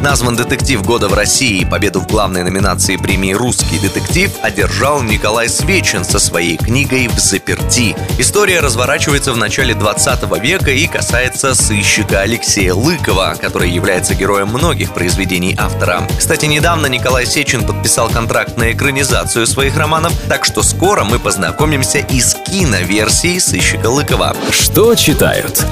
Назван детектив года в России. Победу в главной номинации премии «Русский детектив» одержал Николай Свечин со своей книгой «В заперти». История разворачивается в начале 20 века и касается сыщика Алексея Лыкова, который является героем многих произведений автора. Кстати, недавно Николай Сечин подписал контракт на экранизацию своих романов, так что скоро мы познакомимся и с киноверсией сыщика Лыкова. Что читают?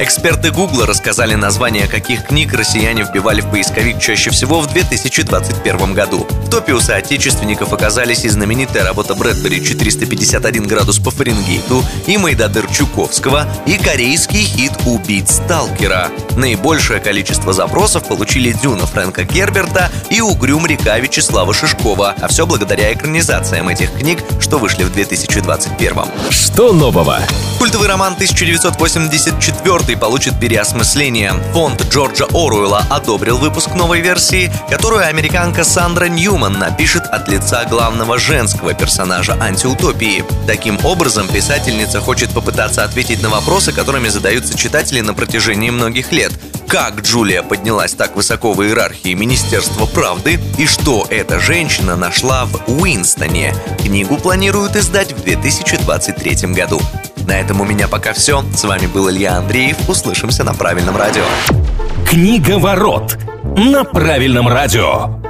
Эксперты Гугла рассказали названия, каких книг россияне вбивали в поисковик чаще всего в 2021 году. В топе у соотечественников оказались и знаменитая работа Брэдбери «451 градус по Фаренгейту», и Майдадыр Чуковского, и корейский хит «Убить Сталкера». Наибольшее количество запросов получили «Дюна» Фрэнка Герберта и «Угрюм река» Вячеслава Шишкова, а все благодаря экранизациям этих книг, что вышли в 2021. Что нового? Культовый роман 1984 4 получит переосмысление. Фонд Джорджа Оруэлла одобрил выпуск новой версии, которую американка Сандра Ньюман напишет от лица главного женского персонажа антиутопии. Таким образом, писательница хочет попытаться ответить на вопросы, которыми задаются читатели на протяжении многих лет. Как Джулия поднялась так высоко в иерархии Министерства правды и что эта женщина нашла в Уинстоне. Книгу планируют издать в 2023 году. На этом у меня пока все. С вами был Илья Андреев. Услышимся на правильном радио. Книга ворот на правильном радио.